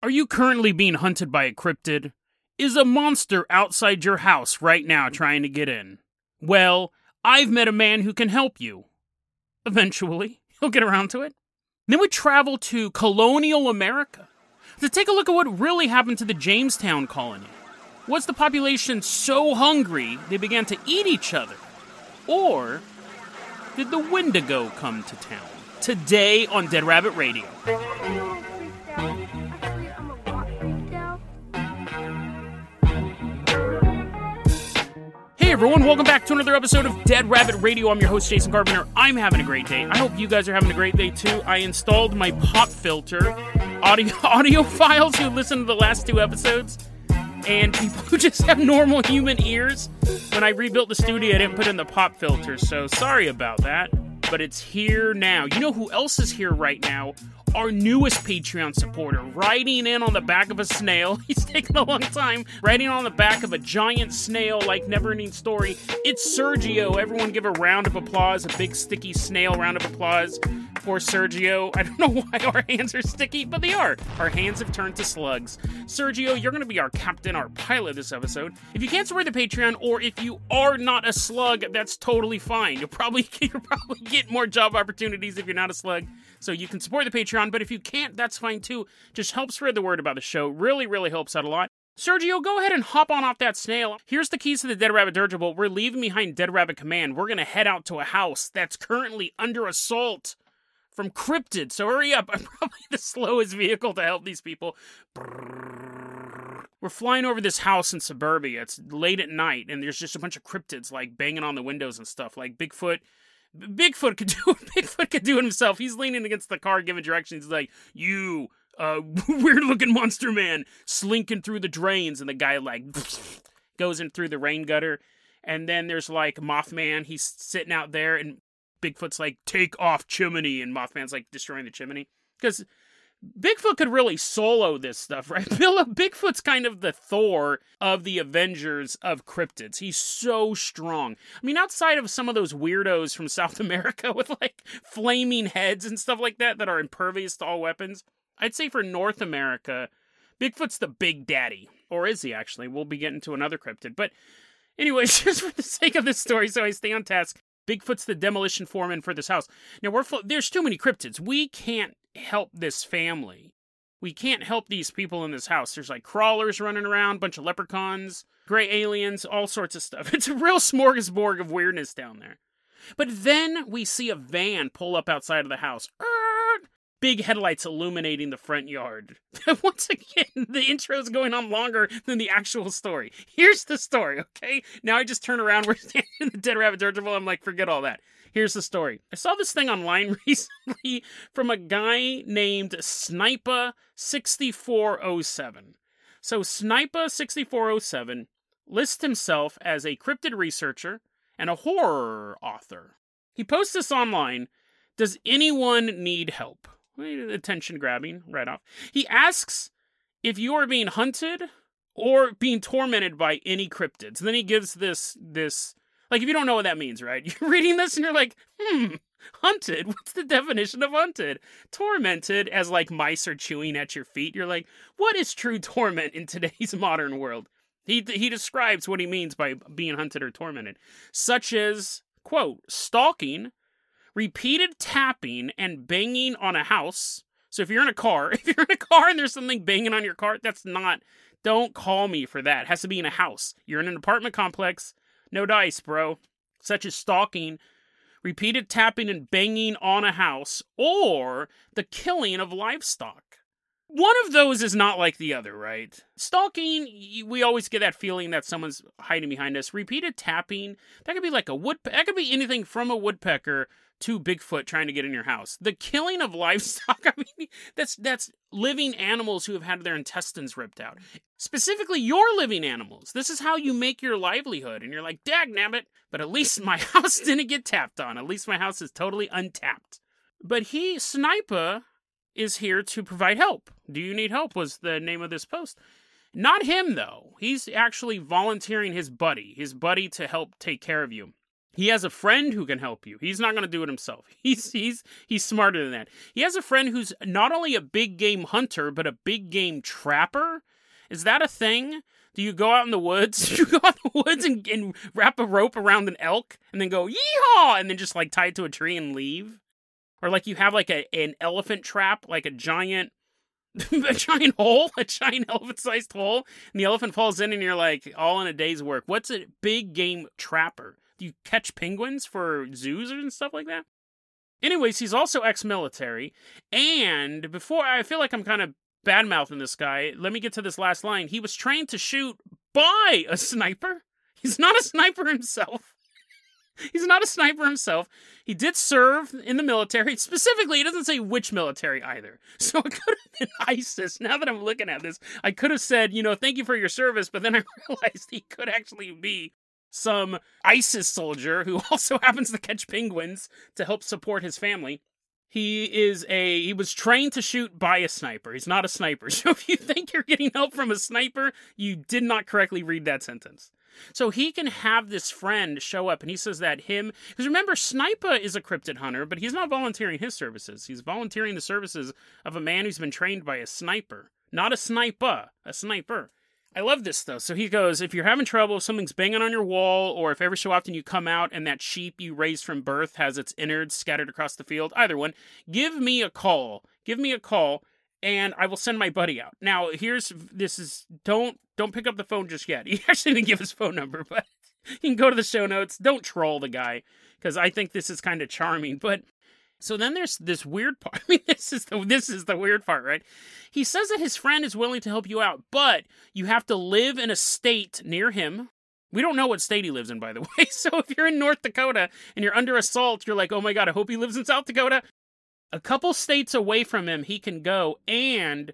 Are you currently being hunted by a cryptid? Is a monster outside your house right now trying to get in? Well, I've met a man who can help you. Eventually, he'll get around to it. Then we travel to colonial America to take a look at what really happened to the Jamestown colony. Was the population so hungry they began to eat each other? Or did the Wendigo come to town? Today on Dead Rabbit Radio. Hey everyone, welcome back to another episode of Dead Rabbit Radio. I'm your host, Jason Carpenter. I'm having a great day. I hope you guys are having a great day too. I installed my pop filter audio audiophiles who listened to the last two episodes. And people who just have normal human ears. When I rebuilt the studio, I didn't put in the pop filter, so sorry about that. But it's here now. You know who else is here right now? our newest Patreon supporter, riding in on the back of a snail. He's taken a long time, riding on the back of a giant snail like never ending story. It's Sergio. Everyone give a round of applause, a big sticky snail round of applause for Sergio. I don't know why our hands are sticky, but they are. Our hands have turned to slugs. Sergio, you're going to be our captain, our pilot this episode. If you can't support the Patreon, or if you are not a slug, that's totally fine. You'll probably you'll probably get more job opportunities if you're not a slug. So you can support the Patreon, but if you can't, that's fine too. Just help spread the word about the show. Really, really helps out a lot. Sergio, go ahead and hop on off that snail. Here's the keys to the Dead Rabbit dirigible. We're leaving behind Dead Rabbit Command. We're going to head out to a house that's currently under assault from cryptids. So hurry up. I'm probably the slowest vehicle to help these people. We're flying over this house in suburbia. It's late at night, and there's just a bunch of cryptids like banging on the windows and stuff. Like Bigfoot Bigfoot could do Bigfoot could do it himself. He's leaning against the car, giving directions. He's like, "You, uh, weird looking monster man, slinking through the drains," and the guy like goes in through the rain gutter. And then there's like Mothman. He's sitting out there, and Bigfoot's like, "Take off chimney," and Mothman's like destroying the chimney because Bigfoot could really solo this stuff, right? Bill Bigfoot's kind of the Thor of the Avengers of cryptids. He's so strong. I mean, outside of some of those weirdos from South America with like flaming heads and stuff like that that are impervious to all weapons, I'd say for North America, Bigfoot's the big daddy. Or is he actually? We'll be getting to another cryptid. But anyways, just for the sake of this story, so I stay on task. Bigfoot's the demolition foreman for this house. Now we're there's too many cryptids. We can't help this family. We can't help these people in this house. There's like crawlers running around, bunch of leprechauns, gray aliens, all sorts of stuff. It's a real smorgasbord of weirdness down there. But then we see a van pull up outside of the house. Big headlights illuminating the front yard. Once again, the intro is going on longer than the actual story. Here's the story, okay? Now I just turn around, we're standing in the Dead Rabbit Dirigible. I'm like, forget all that. Here's the story. I saw this thing online recently from a guy named Snipa6407. So, Snipa6407 lists himself as a cryptid researcher and a horror author. He posts this online Does anyone need help? Attention grabbing right off. He asks if you are being hunted or being tormented by any cryptids. And then he gives this this like, if you don't know what that means, right? You're reading this and you're like, hmm, hunted? What's the definition of hunted? Tormented, as like mice are chewing at your feet. You're like, what is true torment in today's modern world? He, he describes what he means by being hunted or tormented, such as, quote, stalking, repeated tapping and banging on a house. So if you're in a car, if you're in a car and there's something banging on your car, that's not, don't call me for that. It has to be in a house. You're in an apartment complex no dice, bro. Such as stalking, repeated tapping and banging on a house, or the killing of livestock. One of those is not like the other, right? Stalking, we always get that feeling that someone's hiding behind us. Repeated tapping, that could be like a woodpecker. that could be anything from a woodpecker to Bigfoot trying to get in your house. The killing of livestock, I mean, that's that's living animals who have had their intestines ripped out. Specifically, your living animals. This is how you make your livelihood. And you're like, dag nabbit, but at least my house didn't get tapped on. At least my house is totally untapped. But he, Sniper, is here to provide help. Do you need help? Was the name of this post. Not him, though. He's actually volunteering his buddy, his buddy to help take care of you. He has a friend who can help you. He's not going to do it himself. He's he's he's smarter than that. He has a friend who's not only a big game hunter but a big game trapper. Is that a thing? Do you go out in the woods? you go out in the woods and, and wrap a rope around an elk and then go yeehaw and then just like tie it to a tree and leave? Or like you have like a an elephant trap, like a giant a giant hole, a giant elephant sized hole, and the elephant falls in and you're like all in a day's work. What's a big game trapper? Do you catch penguins for zoos and stuff like that? Anyways, he's also ex military. And before I feel like I'm kind of bad mouthing this guy, let me get to this last line. He was trained to shoot by a sniper. He's not a sniper himself. He's not a sniper himself. He did serve in the military. Specifically, he doesn't say which military either. So it could have been ISIS. Now that I'm looking at this, I could have said, you know, thank you for your service, but then I realized he could actually be some ISIS soldier who also happens to catch penguins to help support his family. He is a he was trained to shoot by a sniper. He's not a sniper. So if you think you're getting help from a sniper, you did not correctly read that sentence. So he can have this friend show up and he says that him because remember Sniper is a cryptid hunter, but he's not volunteering his services. He's volunteering the services of a man who's been trained by a sniper. Not a sniper, a sniper. I love this though. So he goes, if you're having trouble, if something's banging on your wall, or if every so often you come out and that sheep you raised from birth has its innards scattered across the field, either one, give me a call. Give me a call and I will send my buddy out. Now, here's this is don't don't pick up the phone just yet. He actually didn't give his phone number, but you can go to the show notes. Don't troll the guy because I think this is kind of charming. But so then there's this weird part. I mean, this is the this is the weird part, right? He says that his friend is willing to help you out, but you have to live in a state near him. We don't know what state he lives in, by the way. So if you're in North Dakota and you're under assault, you're like, oh my god, I hope he lives in South Dakota a couple states away from him he can go and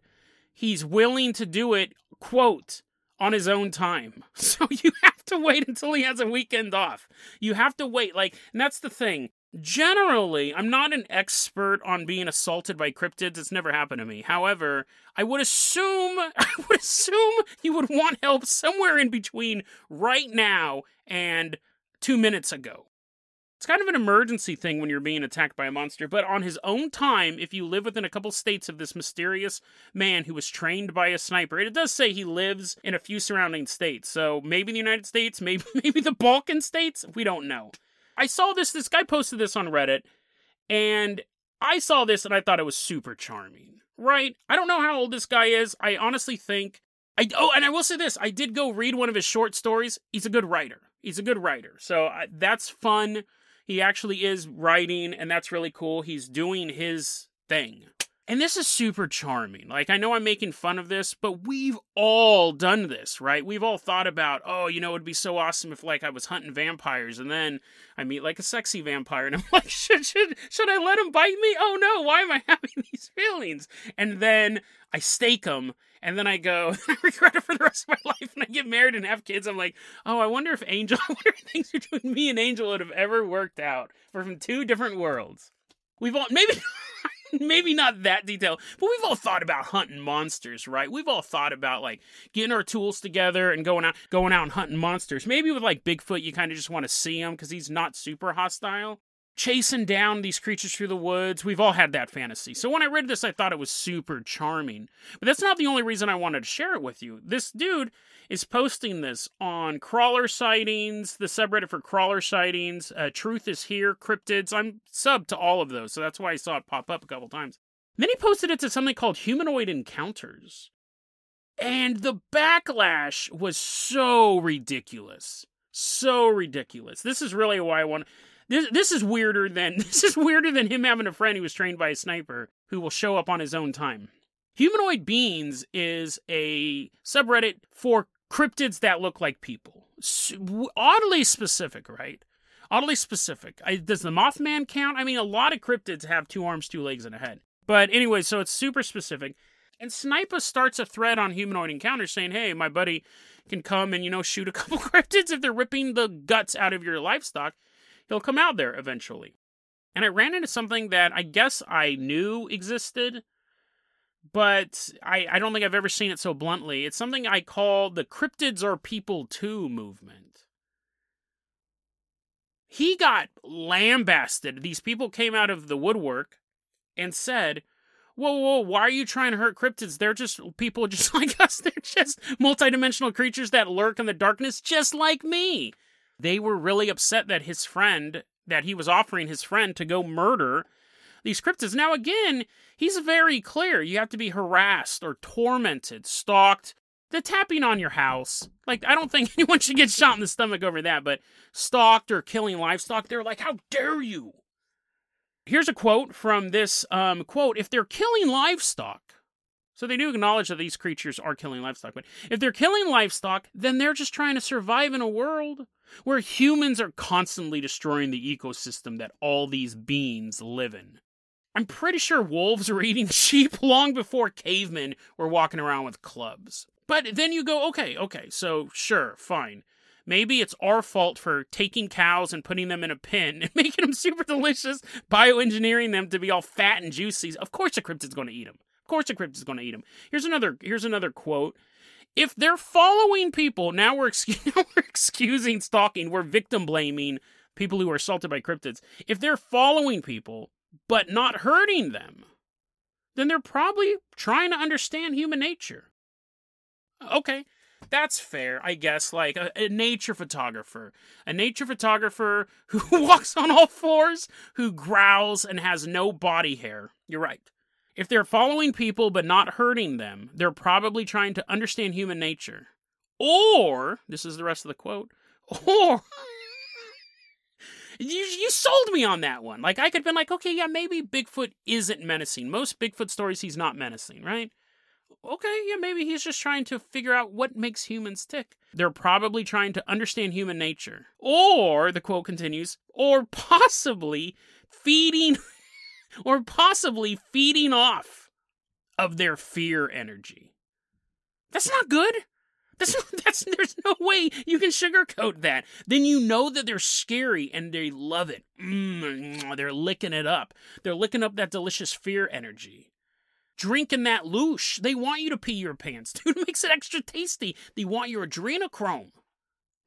he's willing to do it quote on his own time. So you have to wait until he has a weekend off. You have to wait like and that's the thing. Generally i'm not an expert on being assaulted by cryptids. It's never happened to me. However i would assume i would assume you would want help somewhere in between right now and two minutes ago it's kind of an emergency thing when you're being attacked by a monster, but on his own time, if you live within a couple states of this mysterious man who was trained by a sniper, it does say he lives in a few surrounding states. So maybe the United States, maybe maybe the Balkan states, we don't know. I saw this this guy posted this on Reddit and I saw this and I thought it was super charming. Right? I don't know how old this guy is. I honestly think I oh, and I will say this: I did go read one of his short stories. He's a good writer. He's a good writer, so I, that's fun. He actually is writing, and that's really cool. He's doing his thing. And this is super charming. Like, I know I'm making fun of this, but we've all done this, right? We've all thought about, oh, you know, it'd be so awesome if, like, I was hunting vampires and then I meet, like, a sexy vampire and I'm like, should, should, should I let him bite me? Oh, no, why am I having these feelings? And then I stake him and then I go, I regret it for the rest of my life, and I get married and have kids. I'm like, oh, I wonder if Angel, I wonder if things between me and Angel would have ever worked out. We're from two different worlds. We've all maybe. maybe not that detailed, but we've all thought about hunting monsters, right? We've all thought about like getting our tools together and going out, going out and hunting monsters. Maybe with like Bigfoot, you kind of just want to see him because he's not super hostile chasing down these creatures through the woods. We've all had that fantasy. So when I read this, I thought it was super charming. But that's not the only reason I wanted to share it with you. This dude is posting this on crawler sightings, the subreddit for crawler sightings, uh, Truth is Here, cryptids. I'm sub to all of those, so that's why I saw it pop up a couple times. Then he posted it to something called Humanoid Encounters. And the backlash was so ridiculous. So ridiculous. This is really why I want this this is weirder than this is weirder than him having a friend who was trained by a sniper who will show up on his own time. Humanoid Beings is a subreddit for cryptids that look like people. Oddly specific, right? Oddly specific. I, does the Mothman count? I mean, a lot of cryptids have two arms, two legs, and a head. But anyway, so it's super specific. And Snipa starts a thread on Humanoid Encounters saying, hey, my buddy can come and, you know, shoot a couple cryptids if they're ripping the guts out of your livestock. He'll come out there eventually. And I ran into something that I guess I knew existed, but I, I don't think I've ever seen it so bluntly. It's something I call the cryptids are people too movement. He got lambasted. These people came out of the woodwork and said, Whoa, whoa, why are you trying to hurt cryptids? They're just people just like us. They're just multidimensional creatures that lurk in the darkness, just like me. They were really upset that his friend that he was offering his friend to go murder these cryptids. Now, again, he's very clear. You have to be harassed or tormented, stalked. The tapping on your house. Like, I don't think anyone should get shot in the stomach over that, but stalked or killing livestock, they're like, how dare you? Here's a quote from this um, quote If they're killing livestock, so they do acknowledge that these creatures are killing livestock, but if they're killing livestock, then they're just trying to survive in a world where humans are constantly destroying the ecosystem that all these beings live in. I'm pretty sure wolves were eating sheep long before cavemen were walking around with clubs. But then you go, okay, okay, so sure, fine. Maybe it's our fault for taking cows and putting them in a pen and making them super delicious, bioengineering them to be all fat and juicy. Of course, the cryptid's going to eat them. Of course, the cryptid's going to eat them. Here's another. Here's another quote if they're following people, now we're, we're excusing stalking, we're victim blaming people who are assaulted by cryptids. If they're following people but not hurting them, then they're probably trying to understand human nature. Okay, that's fair, I guess. Like a, a, nature photographer, a nature photographer who walks on all fours, who growls and has no body hair. You're right. If they're following people but not hurting them, they're probably trying to understand human nature. Or, this is the rest of the quote, or you you sold me on that one. Like I could have been like, okay, yeah, maybe Bigfoot isn't menacing. Most Bigfoot stories he's not menacing, right? Okay, yeah, maybe he's just trying to figure out what makes humans tick. They're probably trying to understand human nature. Or, the quote continues, or possibly feeding or possibly feeding off of their fear energy. That's not good. That's that's there's no way you can sugarcoat that. Then you know that they're scary and they love it. Mm, they're licking it up. They're licking up that delicious fear energy. Drinking that loosh. They want you to pee your pants. Dude, makes it extra tasty. They want your adrenochrome.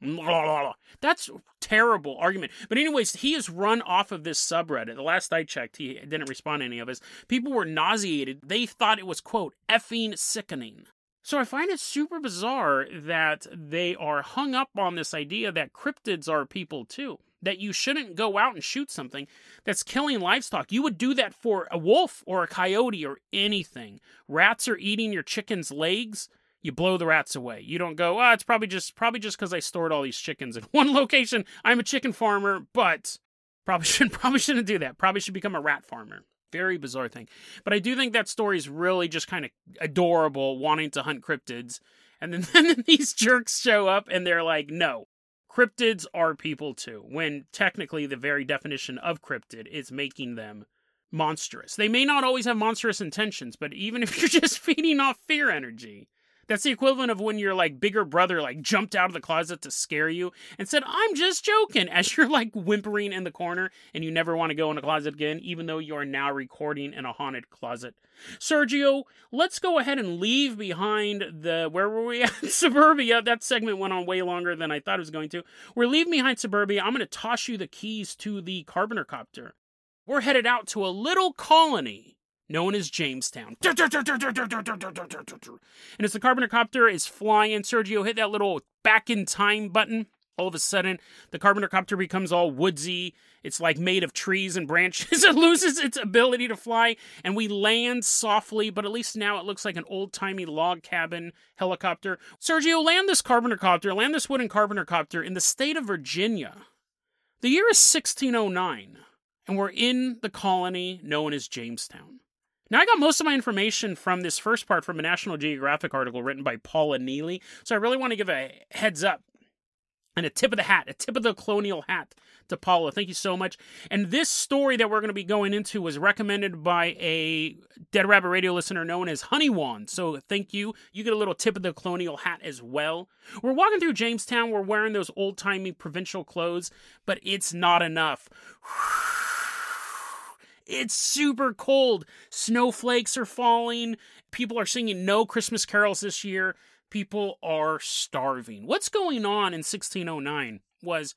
That's terrible argument. But anyways, he has run off of this subreddit. The last I checked, he didn't respond to any of his. People were nauseated. They thought it was quote effing sickening. So I find it super bizarre that they are hung up on this idea that cryptids are people too. That you shouldn't go out and shoot something that's killing livestock. You would do that for a wolf or a coyote or anything. Rats are eating your chicken's legs you blow the rats away. You don't go, ah, oh, it's probably just probably just because I stored all these chickens in one location. I'm a chicken farmer, but probably shouldn't probably shouldn't do that. Probably should become a rat farmer. Very bizarre thing. But I do think that story is really just kind of adorable, wanting to hunt cryptids. And then, then these jerks show up and they're like, no, cryptids are people too. When technically the very definition of cryptid is making them monstrous. They may not always have monstrous intentions, but even if you're just feeding off fear energy, that's the equivalent of when your like bigger brother like jumped out of the closet to scare you and said, "I'm just joking," as you're like whimpering in the corner and you never want to go in a closet again, even though you are now recording in a haunted closet. Sergio, let's go ahead and leave behind the where were we at? Suburbia. That segment went on way longer than I thought it was going to. We're leaving behind Suburbia. I'm going to toss you the keys to the Carpenter copter. We're headed out to a little colony known as Jamestown. And as the Carpenter copter is flying, Sergio hit that little back in time button. All of a sudden, the Carpenter copter becomes all woodsy. It's like made of trees and branches. it loses its ability to fly, and we land softly, but at least now it looks like an old timey log cabin helicopter. Sergio, land this Carpenter copter, land this wooden Carpenter copter in the state of Virginia. The year is 1609, and we're in the colony known as Jamestown. Now, I got most of my information from this first part from a National Geographic article written by Paula Neely. So I really want to give a heads up and a tip of the hat, a tip of the colonial hat to Paula. Thank you so much. And this story that we're going to be going into was recommended by a Dead Rabbit Radio listener known as Honeywan. So thank you. You get a little tip of the colonial hat as well. We're walking through Jamestown. We're wearing those old timey provincial clothes, but it's not enough. It's super cold. Snowflakes are falling. People are singing no Christmas carols this year. People are starving. What's going on in 1609 was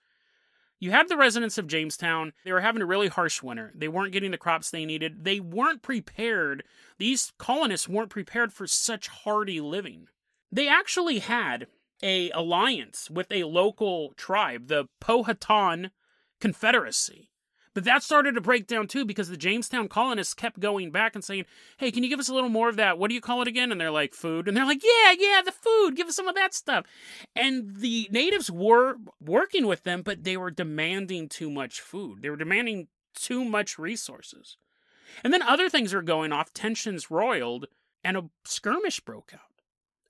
you had the residents of Jamestown. They were having a really harsh winter. They weren't getting the crops they needed. They weren't prepared. These colonists weren't prepared for such hardy living. They actually had a alliance with a local tribe, the Powhatan Confederacy. But that started to break down too because the Jamestown colonists kept going back and saying, Hey, can you give us a little more of that? What do you call it again? And they're like, Food. And they're like, Yeah, yeah, the food. Give us some of that stuff. And the natives were working with them, but they were demanding too much food. They were demanding too much resources. And then other things are going off, tensions roiled, and a skirmish broke out.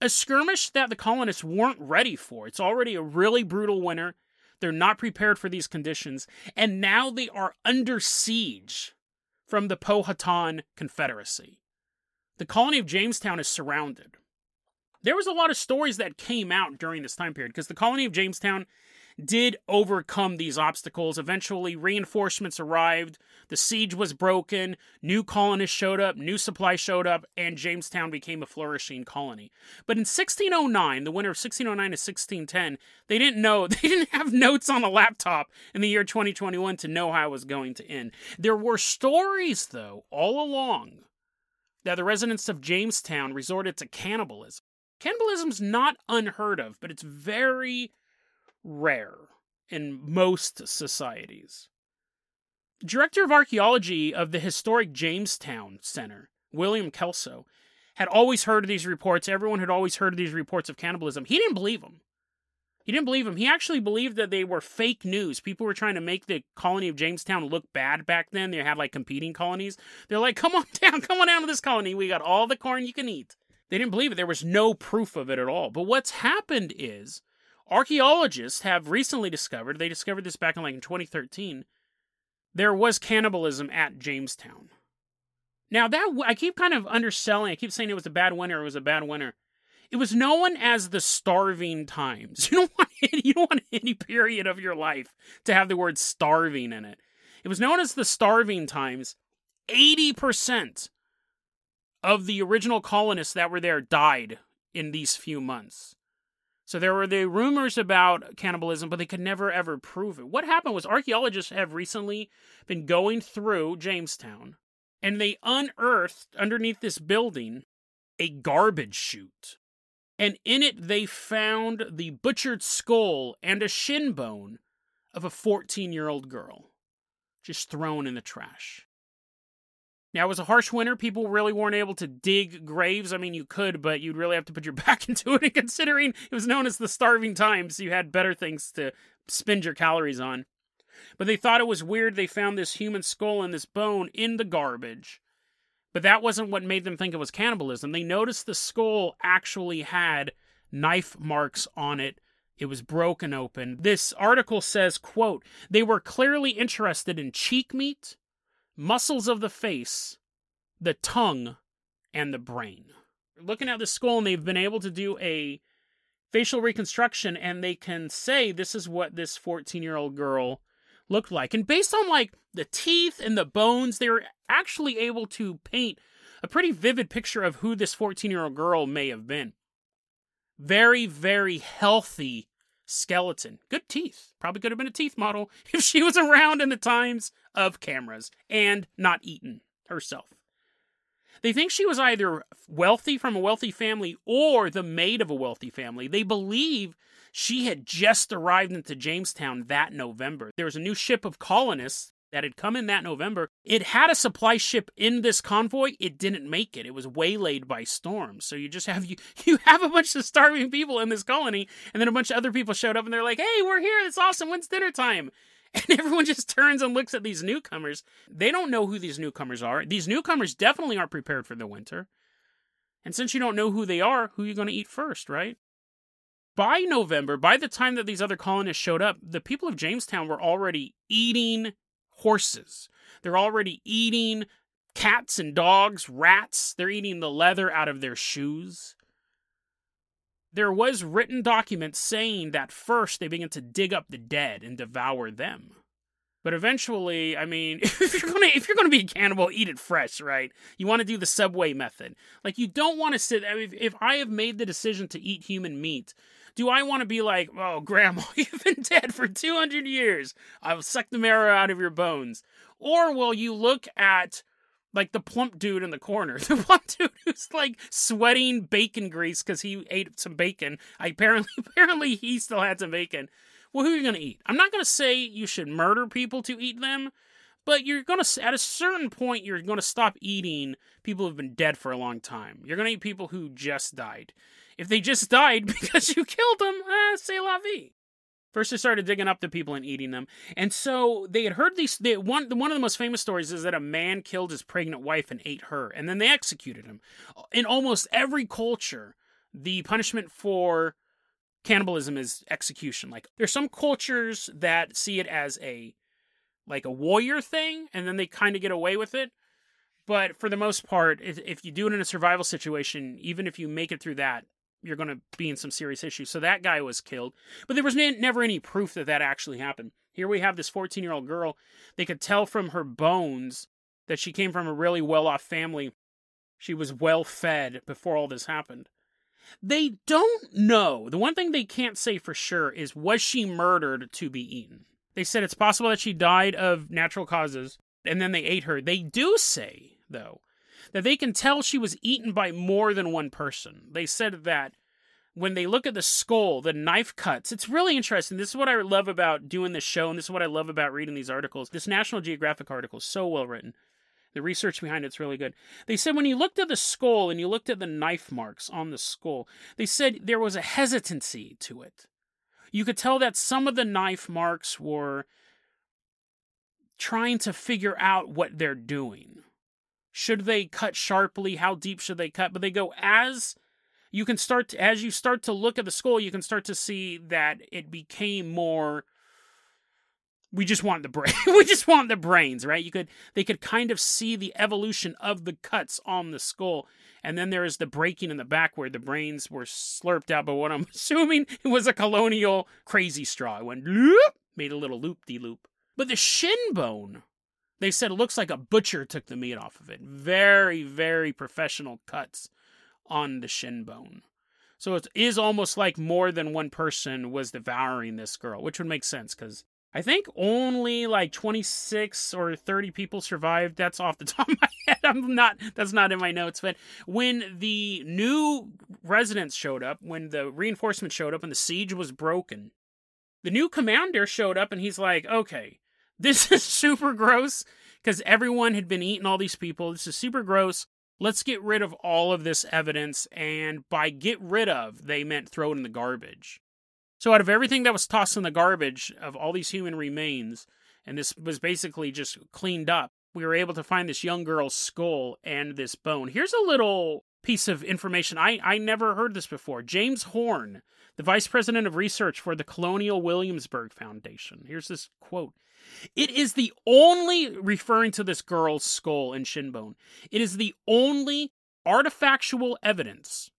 A skirmish that the colonists weren't ready for. It's already a really brutal winter. They're not prepared for these conditions, and now they are under siege from the Powhatan Confederacy. The colony of Jamestown is surrounded. There was a lot of stories that came out during this time period because the colony of Jamestown did overcome these obstacles. Eventually, reinforcements arrived, the siege was broken, new colonists showed up, new supplies showed up, and Jamestown became a flourishing colony. But in 1609, the winter of 1609 to 1610, they didn't know, they didn't have notes on a laptop in the year 2021 to know how it was going to end. There were stories, though, all along that the residents of Jamestown resorted to cannibalism. Cannibalism's not unheard of, but it's very rare in most societies. Director of Archaeology of the historic Jamestown Center, William Kelso, had always heard of these reports. Everyone had always heard of these reports of cannibalism. He didn't believe them. He didn't believe them. He actually believed that they were fake news. People were trying to make the colony of Jamestown look bad back then. They had like competing colonies. They're like, come on down, come on down to this colony. We got all the corn you can eat. They didn't believe it. There was no proof of it at all. But what's happened is archaeologists have recently discovered, they discovered this back in like in 2013, there was cannibalism at Jamestown. Now that I keep kind of underselling, I keep saying it was a bad winter, it was a bad winter. It was known as the starving times. You don't want any, you don't want any period of your life to have the word starving in it. It was known as the starving times. 80% of the original colonists that were there died in these few months. So there were the rumors about cannibalism, but they could never ever prove it. What happened was archaeologists have recently been going through Jamestown and they unearthed underneath this building a garbage chute. And in it, they found the butchered skull and a shin bone of a 14 year old girl just thrown in the trash. Now, it was a harsh winter. People really weren't able to dig graves. I mean, you could, but you'd really have to put your back into it. And considering it was known as the starving times, you had better things to spend your calories on. But they thought it was weird they found this human skull and this bone in the garbage. But that wasn't what made them think it was cannibalism. They noticed the skull actually had knife marks on it. It was broken open. This article says, quote, they were clearly interested in cheek meat, muscles of the face, the tongue, and the brain. Looking at the skull, and they've been able to do a facial reconstruction, and they can say this is what this 14 year old girl looked like. And based on like the teeth and the bones, they were actually able to paint a pretty vivid picture of who this 14 year old girl may have been. Very, very healthy skeleton. Good teeth. Probably could have been a teeth model if she was around in the times of cameras and not eaten herself. They think she was either wealthy from a wealthy family or the maid of a wealthy family. They believe she had just arrived into Jamestown that November. There was a new ship of colonists that had come in that November. It had a supply ship in this convoy. It didn't make it. It was waylaid by storms. So you just have you you have a bunch of starving people in this colony, and then a bunch of other people showed up and they're like, "Hey, we're here. It's awesome. When's dinner time?" And everyone just turns and looks at these newcomers. They don't know who these newcomers are. These newcomers definitely aren't prepared for the winter. And since you don't know who they are, who are you going to eat first, right? By November, by the time that these other colonists showed up, the people of Jamestown were already eating horses. They're already eating cats and dogs, rats. They're eating the leather out of their shoes there was written documents saying that first they began to dig up the dead and devour them. But eventually, I mean, if you're gonna if you're gonna be a cannibal, eat it fresh, right? You want to do the subway method. Like you don't want to sit. I mean, if I have made the decision to eat human meat, do I want to be like, oh, grandma, you've been dead for 200 years. I will suck the marrow out of your bones. Or will you look at like the plump dude in the corner, the plump dude who's like sweating bacon grease because he ate some bacon. I apparently, apparently, he still had some bacon. Well, who are you gonna eat? I'm not gonna say you should murder people to eat them, but you're gonna at a certain point you're gonna stop eating people who've been dead for a long time. You're gonna eat people who just died. If they just died because you killed them, eh, la vie. First, they started digging up the people and eating them, and so they had heard these. They, one one of the most famous stories is that a man killed his pregnant wife and ate her, and then they executed him. In almost every culture, the punishment for cannibalism is execution. Like there's some cultures that see it as a like a warrior thing, and then they kind of get away with it. But for the most part, if, if you do it in a survival situation, even if you make it through that, you're going to be in some serious issues. So that guy was killed, but there was never any proof that that actually happened. Here we have this 14 year old girl. They could tell from her bones that she came from a really well off family. She was well fed before all this happened. They don't know. The one thing they can't say for sure is was she murdered to be eaten? They said it's possible that she died of natural causes and then they ate her. They do say, though, that they can tell she was eaten by more than one person. They said that when they look at the skull, the knife cuts, it's really interesting. This is what I love about doing this show, and this is what I love about reading these articles. This National Geographic article is so well written. The research behind it's really good. They said when you looked at the skull and you looked at the knife marks on the skull, they said there was a hesitancy to it. You could tell that some of the knife marks were trying to figure out what they're doing. Should they cut sharply? How deep should they cut? But they go as you can start to, as you start to look at the skull, you can start to see that it became more we just want the brain we just want the brains right you could they could kind of see the evolution of the cuts on the skull and then there is the breaking in the back where the brains were slurped out but what i'm assuming it was a colonial crazy straw it went loop made a little loop de loop but the shin bone they said it looks like a butcher took the meat off of it. Very, very professional cuts on the shin bone. So it is almost like more than one person was devouring this girl, which would make sense because I think only like 26 or 30 people survived. That's off the top of my head. I'm not, that's not in my notes. But when the new residents showed up, when the reinforcements showed up and the siege was broken, the new commander showed up and he's like, okay, this is super gross because everyone had been eating all these people. This is super gross. Let's get rid of all of this evidence. And by get rid of, they meant throw it in the garbage. So, out of everything that was tossed in the garbage of all these human remains, and this was basically just cleaned up, we were able to find this young girl's skull and this bone. Here's a little piece of information. I, I never heard this before. James Horn, the vice president of research for the Colonial Williamsburg Foundation. Here's this quote it is the only, referring to this girl's skull and shin bone, it is the only artifactual evidence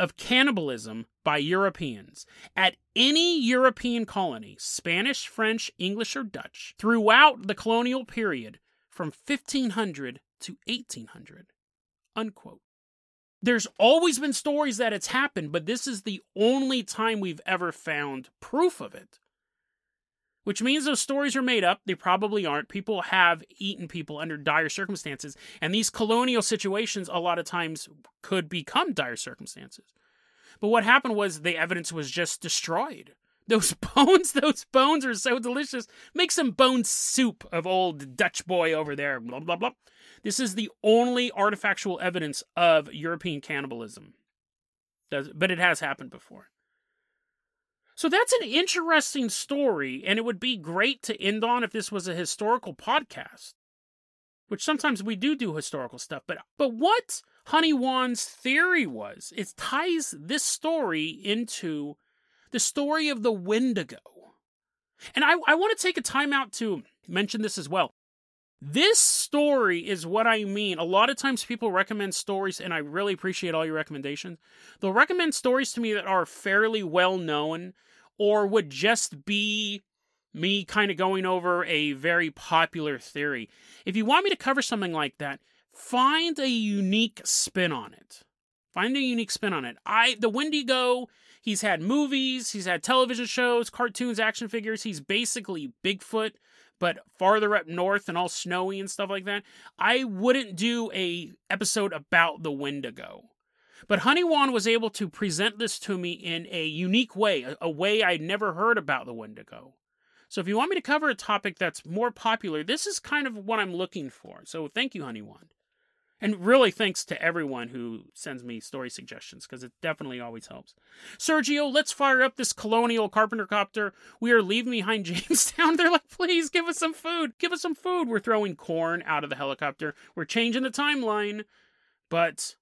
of cannibalism by Europeans at any European colony, Spanish, French, English, or Dutch, throughout the colonial period from 1500 to 1800. Unquote. There's always been stories that it's happened, but this is the only time we've ever found proof of it which means those stories are made up. They probably aren't. People have eaten people under dire circumstances, and these colonial situations a lot of times could become dire circumstances. But what happened was the evidence was just destroyed. Those bones, those bones are so delicious. Make some bone soup of old Dutch boy over there. Blah blah blah. This is the only artifactual evidence of European cannibalism. But it has happened before. So that's an interesting story, and it would be great to end on if this was a historical podcast. Which sometimes we do do historical stuff, but but what Honey Wan's theory was, it ties this story into the story of the Wendigo. And I, I want to take a time out to mention this as well. This story is what I mean. A lot of times people recommend stories, and I really appreciate all your recommendations. They'll recommend stories to me that are fairly well known or would just be me kind of going over a very popular theory. If you want me to cover something like that, find a unique spin on it. Find a unique spin on it. I the Wendigo, he's had movies, he's had television shows, cartoons, action figures. He's basically Bigfoot but farther up north and all snowy and stuff like that, I wouldn't do a episode about the Wendigo. But Honey Wan was able to present this to me in a unique way, a, a way I'd never heard about the Wendigo. So if you want me to cover a topic that's more popular, this is kind of what I'm looking for. So thank you, Honey Wan. And really thanks to everyone who sends me story suggestions, because it definitely always helps. Sergio, let's fire up this colonial carpenter copter. We are leaving behind Jamestown. They're like, please give us some food. Give us some food. We're throwing corn out of the helicopter. We're changing the timeline. But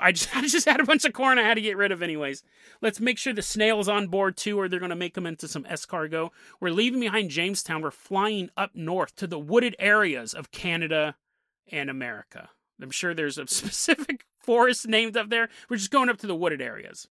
I just, I just had a bunch of corn I had to get rid of anyways. Let's make sure the snail's on board too, or they're going to make them into some escargot. We're leaving behind Jamestown. We're flying up north to the wooded areas of Canada and America. I'm sure there's a specific forest named up there. We're just going up to the wooded areas.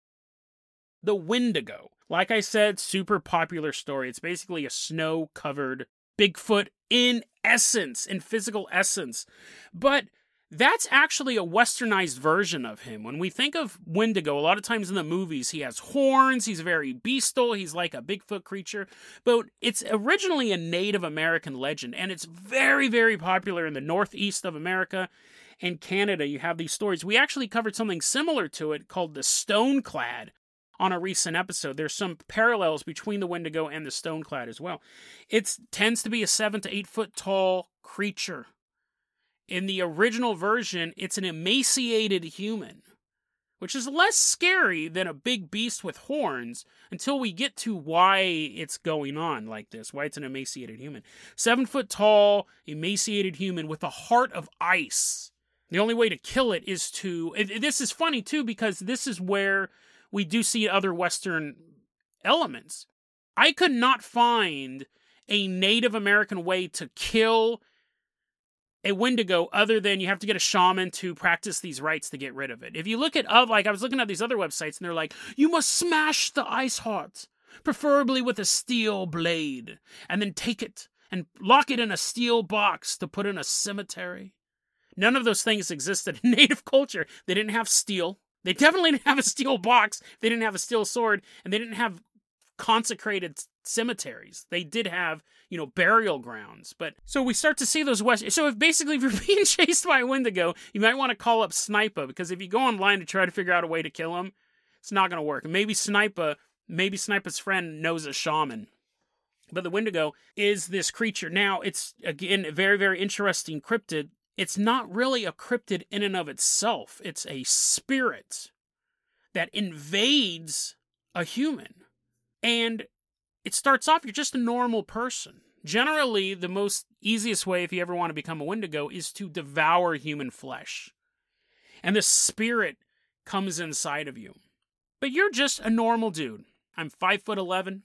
The Wendigo. Like I said, super popular story. It's basically a snow covered Bigfoot in essence, in physical essence. But that's actually a westernized version of him. When we think of Wendigo, a lot of times in the movies, he has horns, he's very bestial, he's like a Bigfoot creature. But it's originally a Native American legend, and it's very, very popular in the northeast of America and Canada, you have these stories. We actually covered something similar to it called the Stoneclad on a recent episode. There's some parallels between the Wendigo and the Stoneclad as well. It tends to be a seven to eight foot tall creature. In the original version, it's an emaciated human, which is less scary than a big beast with horns until we get to why it's going on like this, why it's an emaciated human. Seven foot tall, emaciated human with a heart of ice the only way to kill it is to. This is funny too because this is where we do see other Western elements. I could not find a Native American way to kill a Wendigo other than you have to get a shaman to practice these rites to get rid of it. If you look at uh, like I was looking at these other websites and they're like, you must smash the ice heart, preferably with a steel blade, and then take it and lock it in a steel box to put in a cemetery. None of those things existed in native culture. They didn't have steel. They definitely didn't have a steel box. They didn't have a steel sword, and they didn't have consecrated cemeteries. They did have, you know, burial grounds. But so we start to see those west. So if basically if you're being chased by a Wendigo, you might want to call up Sniper because if you go online to try to figure out a way to kill him, it's not going to work. maybe Sniper, maybe Sniper's friend knows a shaman. But the Wendigo is this creature. Now, it's again a very, very interesting cryptid it's not really a cryptid in and of itself, it's a spirit that invades a human. And it starts off, you're just a normal person. Generally, the most easiest way, if you ever want to become a Wendigo, is to devour human flesh. And the spirit comes inside of you. But you're just a normal dude. I'm five foot eleven,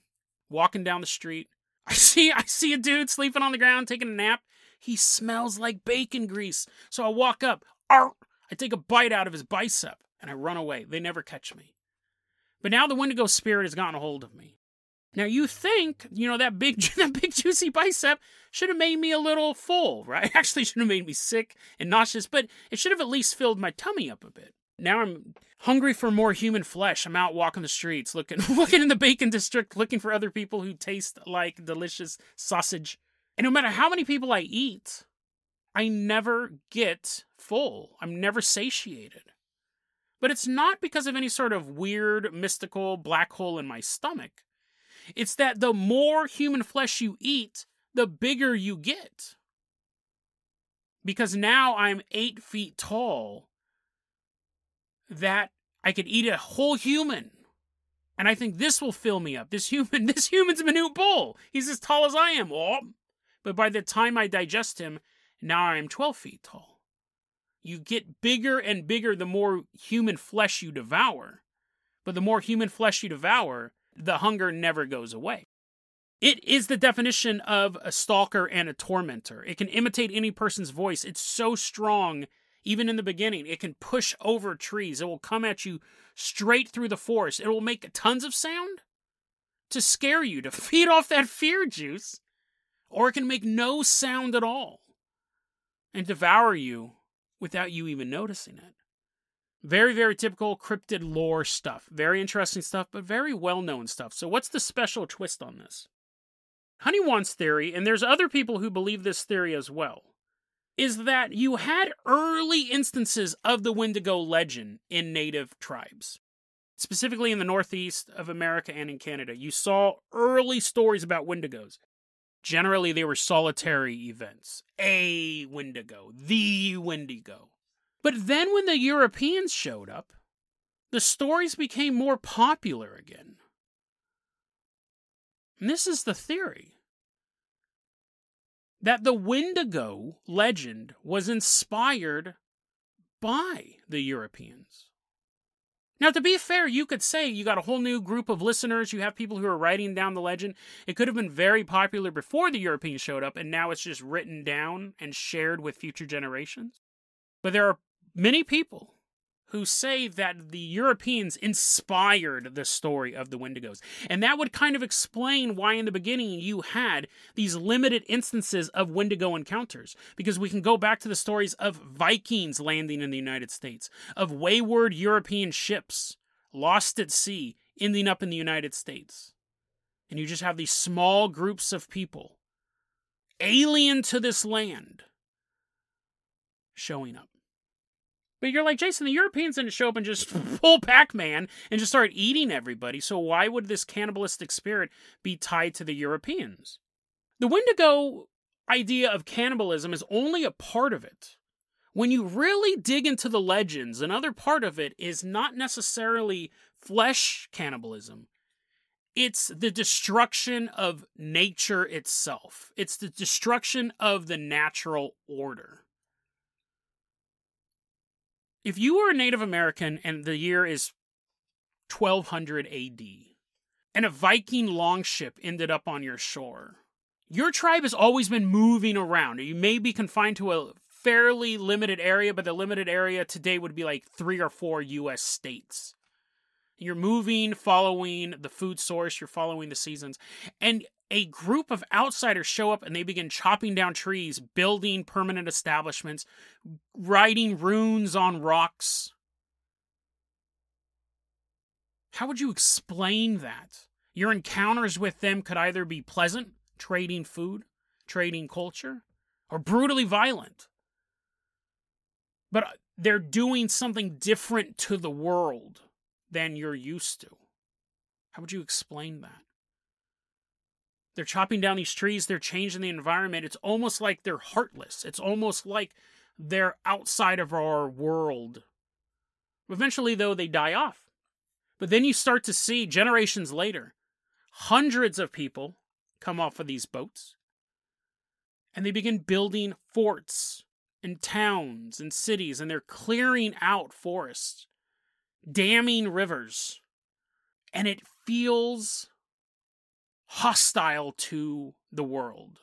walking down the street. I see I see a dude sleeping on the ground taking a nap. He smells like bacon grease. So I walk up, Arr! I take a bite out of his bicep, and I run away. They never catch me. But now the Wendigo spirit has gotten a hold of me. Now you think, you know, that big that big juicy bicep should have made me a little full, right? Actually should have made me sick and nauseous, but it should have at least filled my tummy up a bit. Now I'm hungry for more human flesh. I'm out walking the streets, looking looking in the bacon district, looking for other people who taste like delicious sausage. And no matter how many people I eat, I never get full. I'm never satiated. But it's not because of any sort of weird, mystical black hole in my stomach. It's that the more human flesh you eat, the bigger you get. Because now I'm eight feet tall, that I could eat a whole human And I think this will fill me up. This human, this human's Manute Bol. He's as tall as I am. Oh. But by the time I digest him, now I am 12 feet tall. You get bigger and bigger the more human flesh you devour. But the more human flesh you devour, the hunger never goes away. It is the definition of a stalker and a tormentor. It can imitate any person's voice. It's so strong, even in the beginning. It can push over trees. It will come at you straight through the forest. It will make tons of sound to scare you, to feed off that fear juice. Or it can make no sound at all and devour you without you even noticing it. Very, very typical cryptid lore stuff. Very interesting stuff, but very well known stuff. So, what's the special twist on this? Honeywan's theory, and there's other people who believe this theory as well, is that you had early instances of the Wendigo legend in native tribes. Specifically in the northeast of America and in Canada, you saw early stories about Wendigos. Generally, they were solitary events. A Wendigo, the Wendigo. But then when the Europeans showed up, the stories became more popular again. And this is the theory that the Wendigo legend was inspired by the Europeans. Now, to be fair, you could say you got a whole new group of listeners. You have people who are writing down the legend. It could have been very popular before the Europeans showed up, and now it's just written down and shared with future generations. But there are many people who say that the Europeans inspired the story of the Wendigos. And that would kind of explain why, in the beginning, you had these limited instances of Wendigo encounters. Because we can go back to the stories of Vikings landing in the United States, of wayward European ships lost at sea ending up in the United States. And you just have these small groups of people, alien to this land, showing up. But you're like, Jason, the Europeans didn't show up and just pull Pac Man and just start eating everybody. So why would this cannibalistic spirit be tied to the Europeans? The Wendigo idea of cannibalism is only a part of it. When you really dig into the legends, another part of it is not necessarily flesh cannibalism. It's the destruction of nature itself. It's the destruction of the natural order if you were a Native American and the year is 1200 AD and a Viking longship ended up on your shore, your tribe has always been moving around. You may be confined to a fairly limited area, but the limited area today would be like three or four US states. You're moving, following the food source, you're following the seasons. And a group of outsiders show up and they begin chopping down trees, building permanent establishments, writing runes on rocks. How would you explain that? Your encounters with them could either be pleasant, trading food, trading culture, or brutally violent. But uh, they're doing something different to the world than you're used to. How would you explain that? They're chopping down these trees, they're changing the environment. It's almost like they're heartless. It's almost like they're outside of our world. Eventually, though, they die off. But then you start to see generations later, hundreds of people come off of these boats and they begin building forts and towns and cities and they're clearing out forests, damming rivers. And it feels hostile to the world.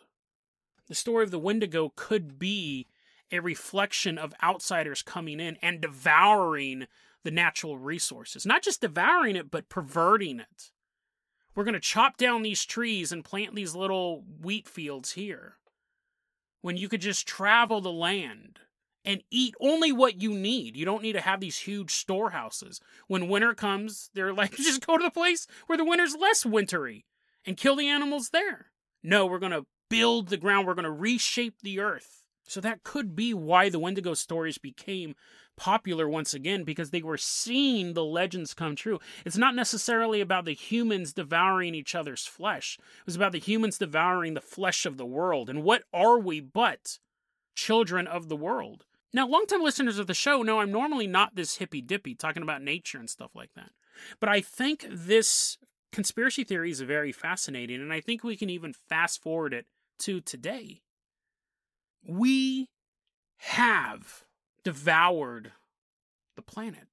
The story of the Wendigo could be a reflection of outsiders coming in and devouring the natural resources. Not just devouring it, but perverting it. We're going to chop down these trees and plant these little wheat fields here. When you could just travel the land and eat only what you need. You don't need to have these huge storehouses. When winter comes, they're like, just go to the place where the winter's less wintry and kill the animals there. No, we're going to build the ground, we're going to reshape the earth. So that could be why the Wendigo stories became popular once again because they were seeing the legends come true. It's not necessarily about the humans devouring each other's flesh. It was about the humans devouring the flesh of the world. And what are we but children of the world? Now, longtime listeners of the show know I'm normally not this hippy dippy talking about nature and stuff like that. But I think this conspiracy theory is very fascinating, and I think we can even fast forward it to today. We have devoured the planet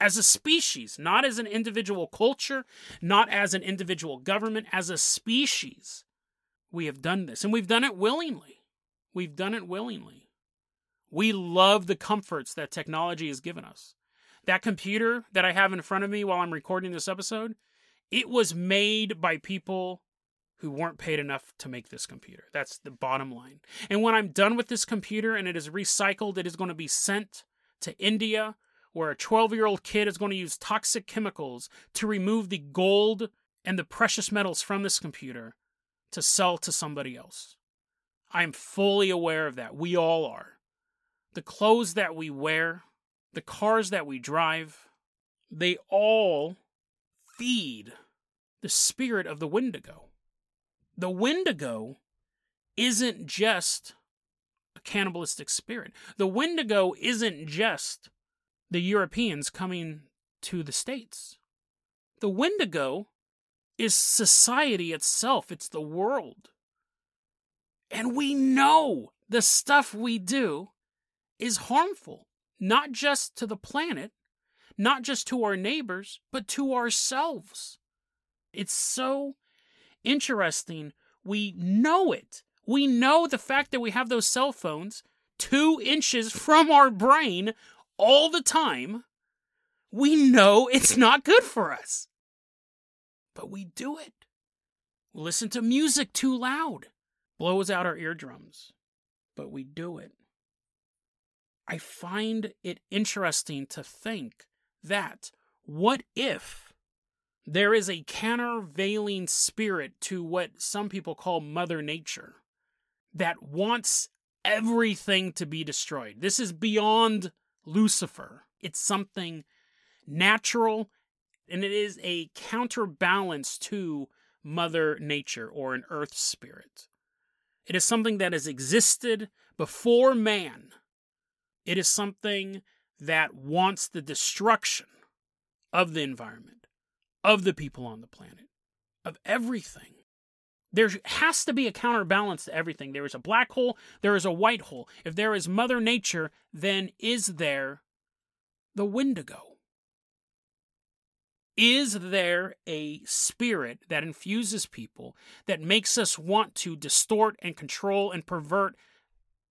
as a species, not as an individual culture, not as an individual government, as a species. We have done this, and we've done it willingly. We've done it willingly. We love the comforts that technology has given us. That computer that I have in front of me while I'm recording this episode, it was made by people who weren't paid enough to make this computer. That's the bottom line. And when I'm done with this computer and it is recycled, it is going to be sent to India, where a 12 year old kid is going to use toxic chemicals to remove the gold and the precious metals from this computer to sell to somebody else. I'm fully aware of that. We all are. The clothes that we wear, the cars that we drive, they all feed the spirit of the Wendigo. The Wendigo isn't just a cannibalistic spirit. The Wendigo isn't just the Europeans coming to the States. The Wendigo is society itself, it's the world. And we know the stuff we do is harmful, not just to the planet, not just to our neighbors, but to ourselves. It's so interesting. We know it. We know the fact that we have those cell phones two inches from our brain all the time. We know it's not good for us. But we do it. We listen to music too loud, blows out our eardrums. But we do it. I find it interesting to think that what if there is a countervailing spirit to what some people call Mother Nature that wants everything to be destroyed? This is beyond Lucifer. It's something natural and it is a counterbalance to Mother Nature or an earth spirit. It is something that has existed before man it is something that wants the destruction of the environment, of the people on the planet, of everything. There has to be a counterbalance to everything. There is a black hole, there is a white hole. If there is Mother Nature, then is there the Wendigo? Is there a spirit that infuses people that makes us want to distort and control and pervert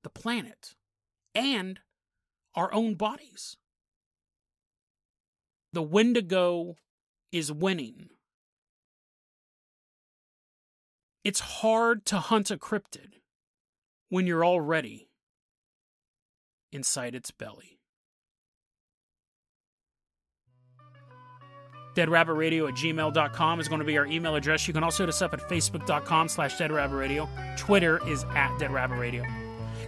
the planet and our own bodies. The Wendigo is winning. It's hard to hunt a cryptid when you're already inside its belly. deadrabbitradio at gmail.com is going to be our email address. You can also hit us up at facebook.com slash deadrabbitradio. Twitter is at deadrabbitradio.